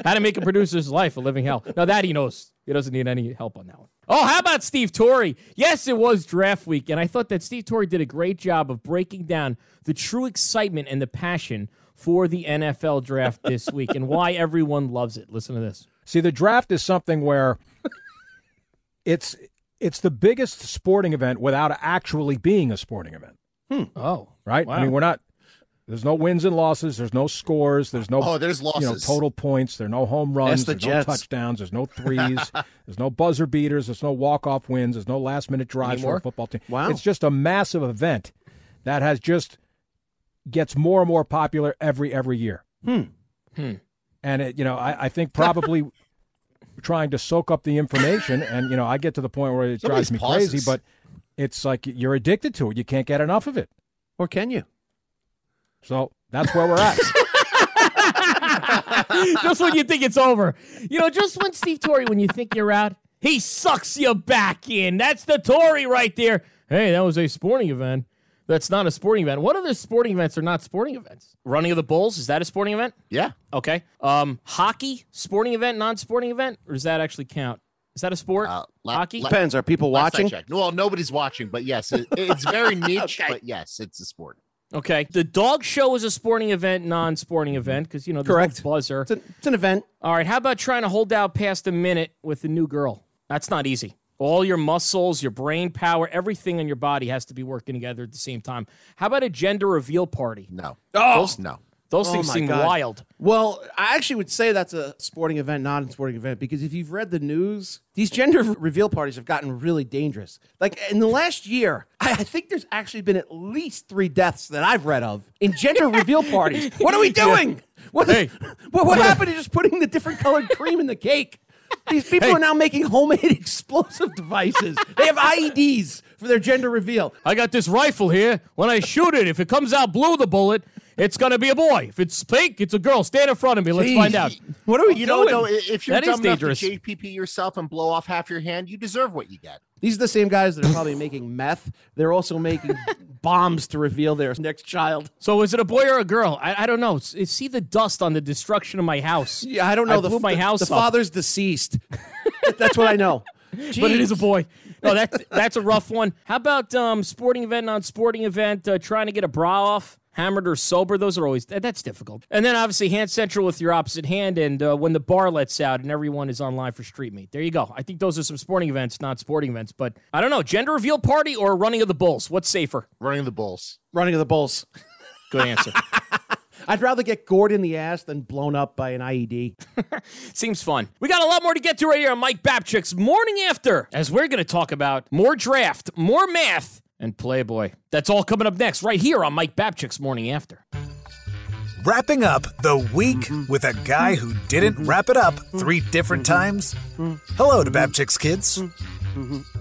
How to make a producer's life a living hell. Now that he knows. He doesn't need any help on that one. Oh, how about Steve Torre? Yes, it was draft week, and I thought that Steve Torre did a great job of breaking down the true excitement and the passion for the NFL draft this week and why everyone loves it. Listen to this. See, the draft is something where it's it's the biggest sporting event without actually being a sporting event, hmm. Oh, right? I mean, we're not. There's no wins and losses. There's no scores. There's no Oh, there's losses. you know total points. There are no home runs. the There's Jets. no touchdowns. There's no threes. there's no buzzer beaters. There's no walk off wins. There's no last minute drives for a football team. Wow. It's just a massive event that has just gets more and more popular every every year. Hmm. Hmm. And it, you know, I, I think probably trying to soak up the information, and you know, I get to the point where it Somebody's drives me pauses. crazy, but it's like you're addicted to it. You can't get enough of it. Or can you? So that's where we're at. just when you think it's over. You know, just when Steve Torre, when you think you're out, he sucks you back in. That's the Torre right there. Hey, that was a sporting event. That's not a sporting event. What other sporting events are not sporting events? Running of the Bulls, is that a sporting event? Yeah. Okay. Um, hockey, sporting event, non-sporting event, or does that actually count? Is that a sport? Uh, la- hockey. la- Depends. Are people watching? Well, nobody's watching, but yes, it, it's very niche. Okay. But yes, it's a sport. Okay. The dog show is a sporting event, non-sporting event, because you know there's Correct. no buzzer. It's, a, it's an event. All right, how about trying to hold out past a minute with a new girl? That's not easy. All your muscles, your brain power, everything in your body has to be working together at the same time. How about a gender reveal party? No. Oh, Those, no. Those Oh things seem God. wild. Well, I actually would say that's a sporting event, not a sporting event, because if you've read the news, these gender reveal parties have gotten really dangerous. Like in the last year, I, think there's actually been at least three deaths that I've read of in gender reveal parties. What are we doing? What, Hey. what, what happened to just putting the different colored cream in the cake? These people are now making homemade explosive devices. They have IEDs for their gender reveal. I got this rifle here. When I shoot it, if it comes out blue, the bullet, it's gonna be a boy. If it's pink, it's a girl. Stand in front of me. Let's Jeez. find out. What are we You doing? know, though, if you're That is dumb enough dangerous. to JPP yourself and blow off half your hand, you deserve what you get. These are the same guys that are probably making meth. They're also making bombs to reveal their next child. So is it a boy or a girl? I, I don't know. S- See the dust on the destruction of my house. Yeah, I don't know. I the blew my the- house The up. father's deceased. That's what I know. but it is a boy. No, that's that's a rough one. How about um, sporting event, non-sporting event, uh, trying to get a bra off, hammered or sober? Those are always that's difficult. And then obviously hand central with your opposite hand, and uh, when the bar lets out and everyone is online for street meet. There you go. I think those are some sporting events, not sporting events. But I don't know, gender reveal party or running of the bulls. What's safer? Running of the bulls. Running of the bulls. Good answer. I'd rather get gored in the ass than blown up by an IED. Seems fun. We got a lot more to get to right here on Mike Babchick's Morning After, as we're going to talk about more draft, more math, and Playboy. That's all coming up next, right here on Mike Babchick's Morning After. Wrapping up the week with a guy who didn't wrap it up three different times. Hello to Babchick's kids.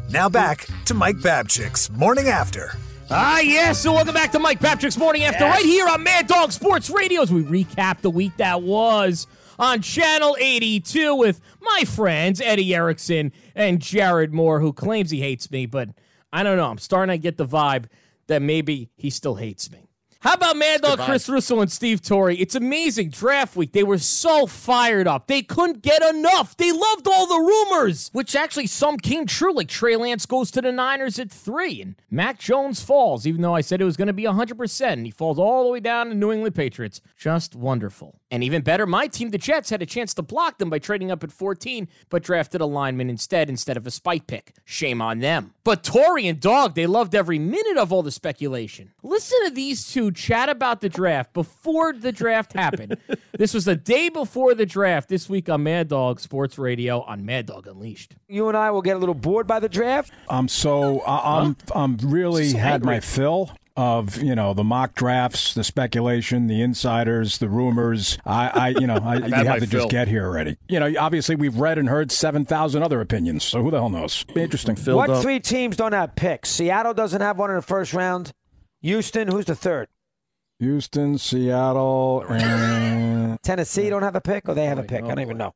Now back to Mike Babchick's Morning After. Ah, yes. So welcome back to Mike Babchick's Morning After, right here on Mad Dog Sports Radio as we recap the week that was on Channel 82 with my friends Eddie Erickson and Jared Moore, who claims he hates me, but I don't know. I'm starting to get the vibe that maybe he still hates me. How about Mad Dog Chris Russo and Steve Torre? It's amazing. Draft week. They were so fired up. They couldn't get enough. They loved all the rumors, which actually some came true. Like Trey Lance goes to the Niners at three, and Mac Jones falls, even though I said it was going to be 100%. And he falls all the way down to New England Patriots. Just wonderful. And even better, my team, the Jets, had a chance to block them by trading up at 14, but drafted a lineman instead instead of a spike pick. Shame on them. But Torre and Dog, they loved every minute of all the speculation. Listen to these two chat about the draft before the draft happened. this was the day before the draft this week on Mad Dog Sports Radio on Mad Dog Unleashed. You and I will get a little bored by the draft. I'm so I- I'm I'm really So had my fill of you know the mock drafts, the speculation, the insiders, the rumors. I, I you know I, you have to fill. just get here already. You know, obviously we've read and heard seven thousand other opinions, so who the hell knows? Be interesting. what three teams don't have picks? Seattle doesn't have one in the first round. Houston, who's the third? Houston, Seattle, and, Tennessee don't have a pick, or they have a pick? I don't even know.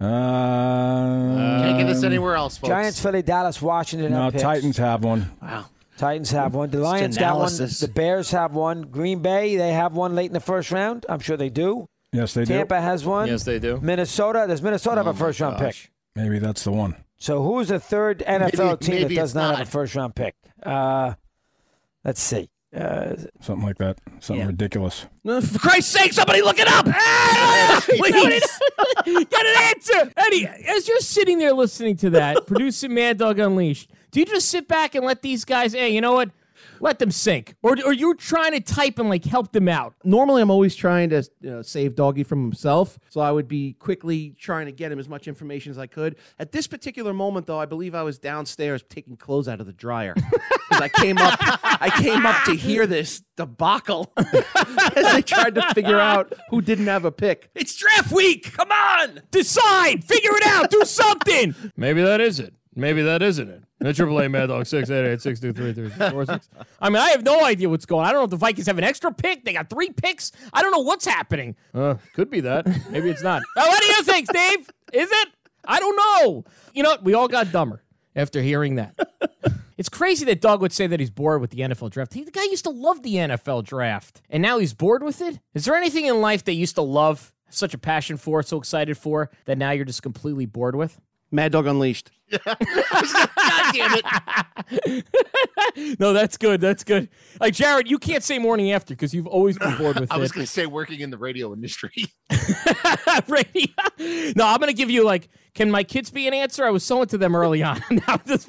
uh, Can't get this anywhere else, folks. Giants, Philly, Dallas, Washington. no have. Titans have one. Wow. Titans have one. The Lions got one. The Bears have one. Green Bay, they have one late in the first round. I'm sure they do. Yes, they do. Tampa has one. Yes, they do. Minnesota, does Minnesota have a first round pick? Maybe that's the one. So who's the third NFL Maybe- team that does it's not, have a first round pick? Uh, let's see. Uh, Something like that. Something Yeah. ridiculous. For Christ's sake, somebody look it up! Ah, Please! Get an answer! Eddie, as you're sitting there listening to that, producing Mad Dog Unleashed, do you just sit back and let these guys, hey, you know what? Let them sink. Or, or you're trying to type and like help them out. Normally, I'm always trying to you know, save Doggy from himself, so I would be quickly trying to get him as much information as I could. At this particular moment, though, I believe I was downstairs taking clothes out of the dryer because I came up. I came up to hear this debacle as I tried to figure out who didn't have a pick. It's draft week. Come on. Decide! Figure it out! Do something! Maybe that is it. Maybe that isn't it. The AAA Mad Dog 688 I mean, I have no idea what's going on. I don't know if the Vikings have an extra pick. They got three picks. I don't know what's happening. Uh, could be that. Maybe it's not. Oh, what do you think, Steve? Is it? I don't know. You know, what? we all got dumber after hearing that. It's crazy that Doug would say that he's bored with the NFL draft. He, the guy used to love the NFL draft, and now he's bored with it. Is there anything in life that you used to love, such a passion for, so excited for, that now you're just completely bored with? Mad Dog Unleashed. God damn it. no, that's good. That's good. Like Jared, you can't say morning after because you've always been bored with it. I was it. going to say working in the radio industry. Radio. No, I'm gonna give you like, can my kids be an answer? I was so into them early on. Now I'm, just,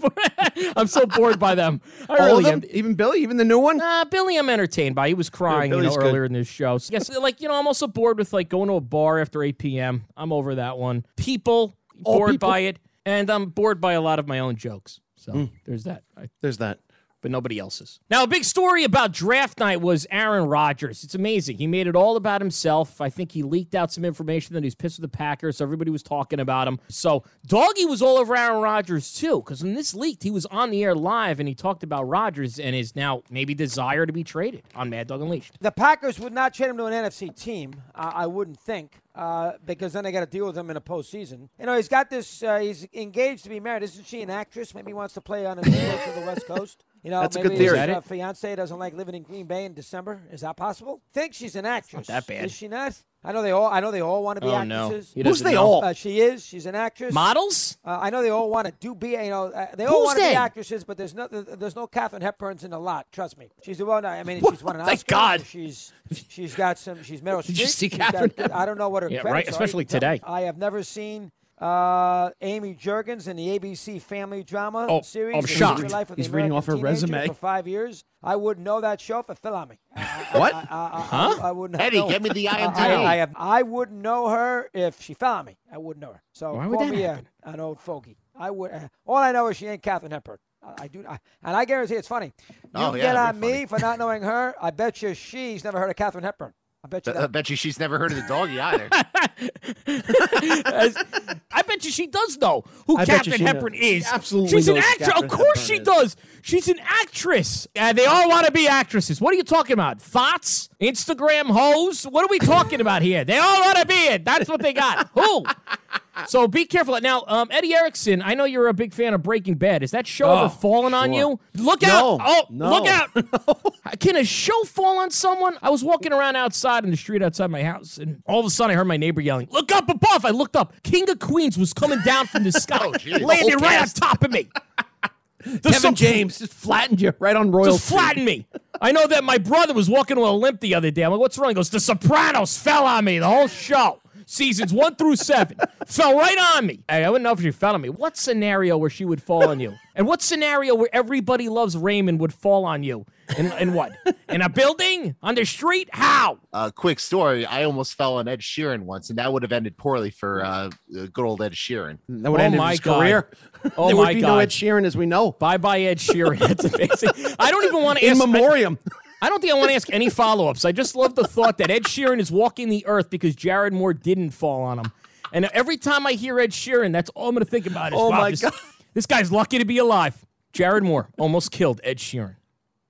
I'm so bored by them. I All really of them, am. even Billy, even the new one. Uh, Billy, I'm entertained by. He was crying, you know, earlier in this show. So, yes, like you know, I'm also bored with like going to a bar after 8 p.m. I'm over that one. People Bored people- by it, and I'm bored by a lot of my own jokes. So Mm. there's that. I, There's that. But nobody else's. Now, a big story about draft night was Aaron Rodgers. It's amazing. He made it all about himself. I think he leaked out some information that he's pissed with the Packers, so everybody was talking about him. So, Doggy was all over Aaron Rodgers too, because when this leaked, he was on the air live and he talked about Rodgers and his now maybe desire to be traded on Mad Dog Unleashed. The Packers would not trade him to an NFC team. I wouldn't think, uh, because then they got to deal with him in a postseason. You know, he's got this. Uh, he's engaged to be married. Isn't she an actress? Maybe he wants to play on a show to the West Coast. You know, That's a good theory. his Is that fiance doesn't like living in Green Bay in December. Is that possible? Think she's an actress. that bad. Is she not? I know they all. I know they all want to be Oh, actresses. He Who's they know. all? Uh, she is. She's an actress. Models? Uh, I know they all want to do be. You know, uh, they all want to be actresses, but there's no there's no Katharine Hepburns in the lot. Trust me. She's the one. I mean, she's won an Thank Oscar. God. She's she's got some. She's Meryl Did you see She's got- Katharine I don't know what her Yeah, right, especially You can tell me. today. I have never seen uh, Amy Juergens in the ABC family drama Oh, series. I'm shocked. Life of He's reading off her resume. for five years. I wouldn't know that show if it fell on me. What? I, I, I, Huh? I, I wouldn't Eddie, know. get me the I- IMDb. I, I, have, I wouldn't know her if she fell on me. I wouldn't know her. So Why would call that me a, an old fogey. I would. Uh, all I know is she ain't Katharine Hepburn. I, I do, I, and I guarantee it's funny. You Oh, yeah, get on me for not knowing her. I bet you she's never heard of Katharine Hepburn. I bet you I bet you she's never heard of the doggy either. I bet you she does know who I bet you Katharine she Hepburn knows. is. She absolutely She's an knows actress. Of course Hepburn she is. does. She's an actress. And they all want to be actresses. What are you talking about? Thoughts? Instagram hoes? What are we talking about here? They all want to be it. That's what they got. who? So be careful. Now, um, Eddie Erickson, I know you're a big fan of Breaking Bad. Is that show Oh, ever fallen on you? Look No, out. Oh, no. look out. Can a show fall on someone? I was walking around outside in the street outside my house, and all of a sudden I heard my neighbor yelling, Look up above. I looked up. King of Queens was coming down from the sky, geez. landing right on top of me. The Kevin sup- James just flattened you right on Royal just flattened me. I know that my brother was walking with a limp the other day. I'm like, what's wrong? He goes, The Sopranos fell on me the whole show. Seasons one through seven fell right on me. Hey, I wouldn't know if she fell on me. What scenario where she would fall on you? And what scenario where everybody loves Raymond would fall on you? In, in what? In a building? On the street? How? uh, quick story. I almost fell on Ed Sheeran once, and that would have ended poorly for uh, uh, good old Ed Sheeran. That would Oh end my his God. career. Oh there my would be no God. Ed Sheeran as we know. Bye bye, Ed Sheeran. That's amazing. I don't even want to In ask. memoriam. I don't think I want to ask any follow ups. I just love the thought that Ed Sheeran is walking the earth because Jared Moore didn't fall on him. And every time I hear Ed Sheeran, that's all I'm going to think about is Oh wow, my this, God. this guy's lucky to be alive. Jared Moore almost killed Ed Sheeran,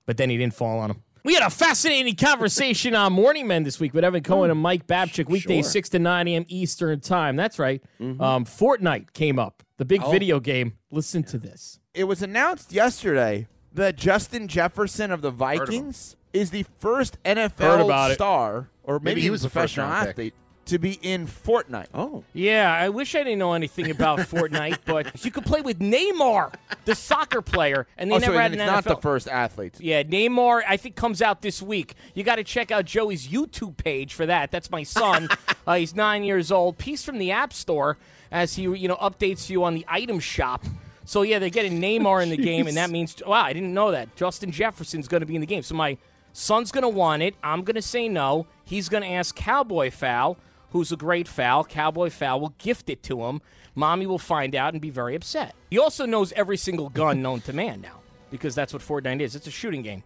but then he didn't fall on him. We had a fascinating conversation on Morning Men this week with Evan Cohen and Mike Babchick, weekdays Sure. 6 to 9 a.m. Eastern Time. That's right. Um, Fortnite came up, the big video game. Listen to this. It was announced yesterday that Justin Jefferson of the Vikings is the first NFL about it. star, or maybe, Maybe he was a professional round pick. athlete, to be in Fortnite. Oh. Yeah, I wish I didn't know anything about Fortnite, but you could play with Neymar, the soccer player, and they Oh, so never had it's an not the first athlete. Yeah, Neymar, I think comes out this week. You got to check out Joey's YouTube page for that. That's my son. uh, he's nine years old. Piece from the App Store as he you know updates you on the item shop. So yeah, they're getting Neymar in the game, and that means wow, I didn't know that Justin Jefferson's going to be in the game. So my son's going to want it. I'm going to say no. He's going to ask Cowboy Foul, who's a great foul. Cowboy Foul will gift it to him. Mommy will find out and be very upset. He also knows every single gun known to man now because that's what Fortnite is. It's a shooting game.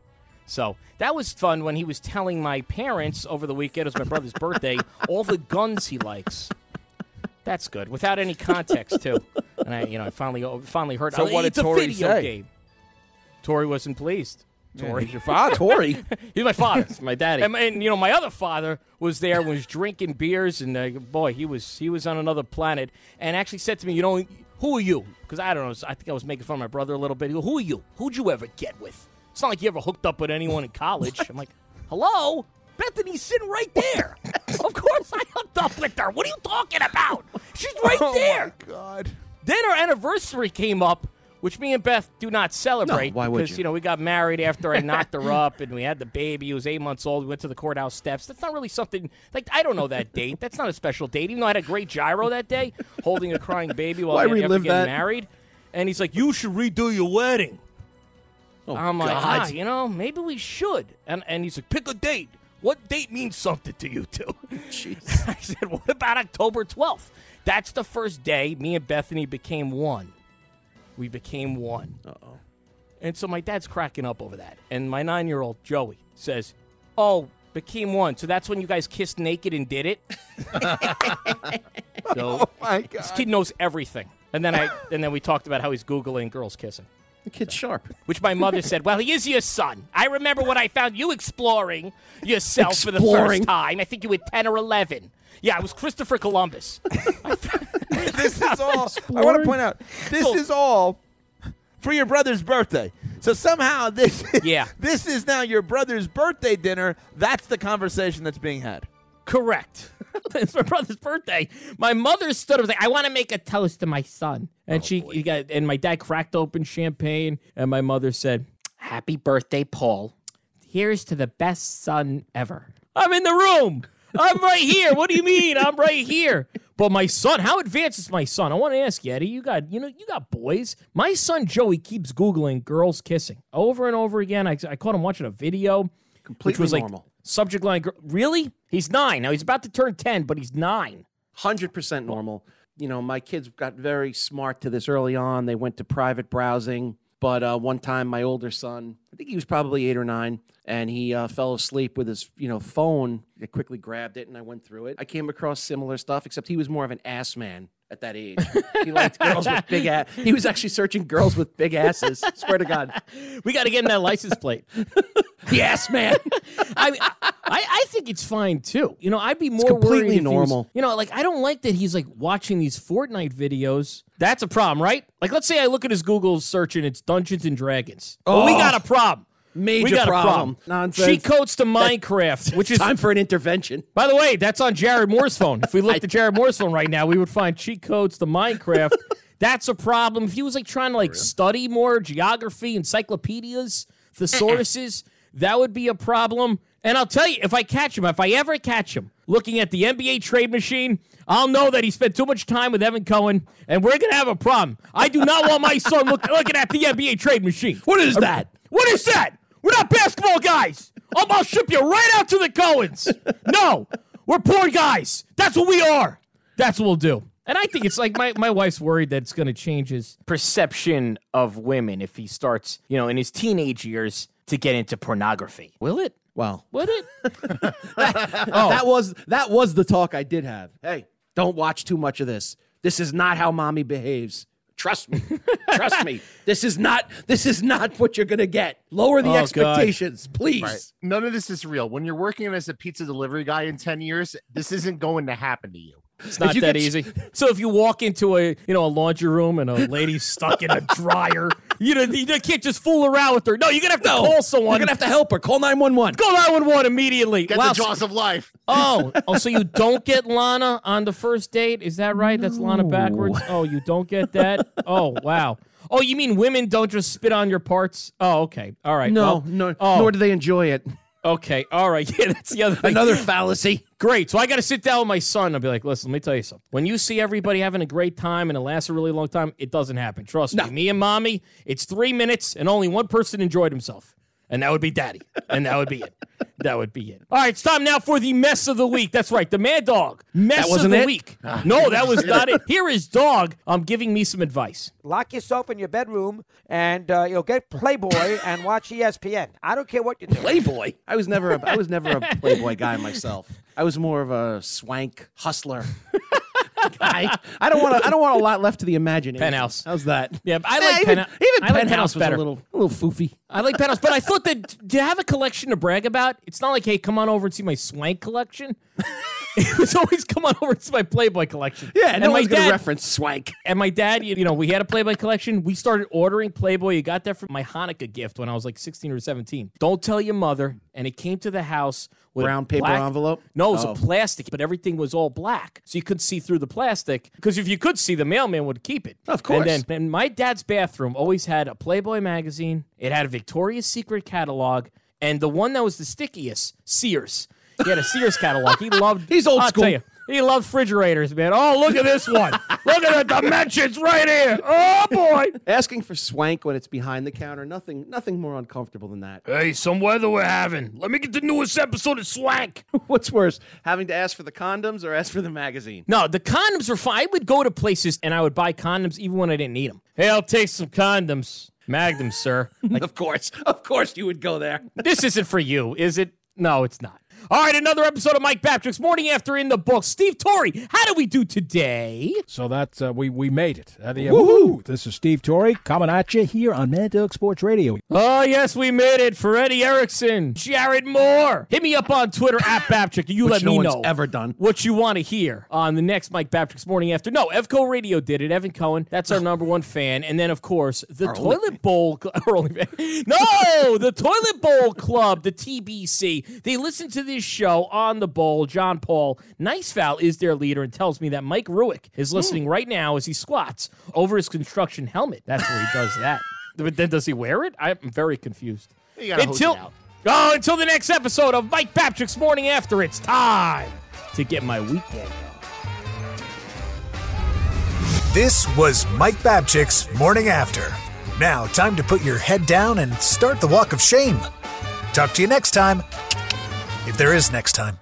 So that was fun when he was telling my parents over the weekend, it was my brother's birthday, all the guns he likes. That's good, without any context too. And I, you know, I finally, finally heard. So oh, what did a Torre video say? game. Torre wasn't pleased. Yeah, Torre, he's your father. Torre. He's my father. my daddy. And, and, you know, my other father was there, was drinking beers, and uh, boy, he was he was on another planet. And actually said to me, you know, who are you? Because I don't know. I think I was making fun of my brother a little bit. He go, who are you? Who'd you ever get with? It's not like you ever hooked up with anyone in college. I'm like, hello. Bethany's sitting right there. of course I hooked up with her. What are you talking about? She's right oh there. my God. Then our anniversary came up, which me and Beth do not celebrate No, why would because you? know we got married after I knocked her up and we had the baby. He was eight months old. We went to the courthouse steps. That's not really something like I don't know that date. That's not a special date. Even though I had a great gyro that day, holding a crying baby while I had getting married. And he's like, "You should redo your wedding." Oh, I'm like, God. ah, you know, maybe we should. And and he's like, pick a date. What date means something to you two? Jeez. I said, what about October 12th? That's the first day me and Bethany became one. We became one. Uh-oh. And so my dad's cracking up over that. And my nine year old Joey says, Oh, became one. So that's when you guys kissed naked and did it? so Oh my God. this kid knows everything. And then I and then we talked about how he's Googling girls kissing. The kid's sharp. Which my mother said, Well, he is your son. I remember when I found you exploring yourself for the Exploring. first time. I think you were 10 or 11. Yeah, it was Christopher Columbus. this is all. I want to point out. This is all for your brother's birthday. So somehow this Yeah. this is now your brother's birthday dinner. That's the conversation that's being had. Correct. it's my brother's birthday. My mother stood up and was like, I want to make a toast to my son. And oh, she you got and my dad cracked open champagne and my mother said, Happy birthday, Paul. Here's to the best son ever. I'm in the room. I'm right here. What do you mean? I'm right here. But my son, how advanced is my son? I want to ask you, Eddie. You got, you know, you got boys. My son Joey keeps googling girls kissing over and over again. I, I caught him watching a video, which Completely was like normal. subject line. Really? He's nine now. He's about to turn ten, but he's nine. Hundred percent normal. You know, my kids got very smart to this early on. They went to private browsing. But uh, one time, my older son, I think he was probably eight or nine, and he uh, fell asleep with his, you know, phone. I quickly grabbed it and I went through it. I came across similar stuff, except he was more of an ass man at that age. He liked girls with big ass. He was actually searching girls with big asses. Swear to God, We got to get in that license plate. ass man. I, I I think it's fine too. You know, I'd be more completely worried if he was- normal. you know, like I don't like that he's like watching these Fortnite videos. That's a problem, right? Like, let's say I look at his Google search and it's Dungeons and Dragons. Well, we Oh. got a problem. Major we got problem. a problem. Nonsense. Cheat codes to Minecraft, which is Time for an intervention. By the way, that's on Jared Moore's phone. If we looked at Jared Moore's phone right now, we would find cheat codes to Minecraft. That's a problem. If he was like trying to like study more geography, encyclopedias, thesauruses, that would be a problem. And I'll tell you, if I catch him, if I ever catch him looking at the NBA trade machine, I'll know that he spent too much time with Evan Cohen, and we're gonna have a problem. I do not want my son look, looking at the NBA trade machine. What is that? What is that? We're not basketball guys. I'll, I'll ship you right out to the Cohens. No, we're poor guys. That's what we are. That's what we'll do. And I think it's like my, my wife's worried that it's going to change his perception of women if he starts, you know, in his teenage years to get into pornography. Will it? Well, Would it? Oh, that was that was the talk I did have. Hey, don't watch too much of this. This is not how mommy behaves. Trust me. Trust me. This is not this is not what you're gonna get. Lower the Oh, God. expectations, please. Right. None of this is real. When you're working as a pizza delivery guy in 10 years, this isn't going to happen to you. It's not that get- easy. So if you walk into a you know a laundry room and a lady's stuck in a dryer, you know you can't just fool around with her. No, you're gonna have to No, call someone. You're gonna have to help her. Call 911. Call 911 immediately. Get Wow, the jaws of life. Oh, oh, so you don't get Lana on the first date? Is that right? That's Lana backwards. Oh, you don't get that? Oh, wow. Oh, you mean women don't just spit on your parts? Oh, okay. All right. No, Well, no, oh, nor do they enjoy it. okay. All right. Yeah, that's the other thing. Another fallacy. Great. So I got to sit down with my son. I'll be like, listen, let me tell you something. When you see everybody having a great time and it lasts a really long time, it doesn't happen. Trust me. Me and mommy, it's three minutes and only one person enjoyed himself. And that would be daddy. And that would be it. That would be it. All right, it's time now for the mess of the week. That's right, the Mad Dog. Mess of the it? week. No, that was not it. Here is Dog I'm um, giving me some advice. Lock yourself in your bedroom and uh, you'll get Playboy and watch ESPN. I don't care what you do. Playboy. I was never a I was never a Playboy guy myself. I was more of a swank hustler guy. I don't want to. I don't want a lot left to the imagination. Penthouse. How's that? Yeah, I like even, Penthouse. even I like penthouse Penthouse was a little a little foofy. I like Penthouse, but I thought that to have a collection to brag about, it's not like, hey, come on over and see my swank collection. it was always come on over to my Playboy collection. Yeah, and no my one's dad- reference swank. And my dad, you, you know, we had a Playboy collection. We started ordering Playboy. You got that from my Hanukkah gift when I was like 16 or 17. Don't tell your mother. And it came to the house with Brown paper black- envelope? No, it was Oh. a plastic, but everything was all black. So you couldn't see through the plastic. Because if you could see, the mailman would keep it. Of course. And then and my dad's bathroom always had a Playboy magazine. It had a Victoria's Secret catalog. And the one that was the stickiest, Sears. He had a Sears catalog. He loved. He's old I'll school. Tell you, he loved refrigerators, man. Oh, look at this one. look at the dimensions right here. Oh boy. Asking for swank when it's behind the counter, nothing, nothing more uncomfortable than that. Hey, some weather we're having. Let me get the newest episode of Swank. What's worse, having to ask for the condoms or ask for the magazine? No, the condoms were fine. I would go to places and I would buy condoms even when I didn't need them. Hey, I'll take some condoms. Magnum, sir. of course, of course, you would go there. this isn't for you, is it? No, it's not. All right, another episode of Mike Babchick's Morning After in the book. Steve Torre, how do we do today? So that's uh, we we made it. Uh, the, woohoo! This is Steve Torre coming at you here on Mad Dog Sports Radio. Oh yes, we made it for Eddie Erickson, Jared Moore. Hit me up on Twitter at Babchick. You Which let no me one's know ever done. what you want to hear on the next Mike Babchick's Morning After. No, Evco Radio did it. Evan Cohen, that's our number one fan, and then of course the Our only Toilet Bowl. Cl- only fan. No, the Toilet Bowl Club, the TBC. They listen to this show on the bowl. John Paul Niceval is their leader and tells me that Mike Ruick is hmm. listening right now as he squats over his construction helmet. That's where he does that. But then does he wear it? I'm very confused. You Until it out. oh, until the next episode of Mike Babchick's Morning After. It's time to get my weekend on. This was Mike Babchick's Morning After. Now, time to put your head down and start the walk of shame. Talk to you next time. If there is next time.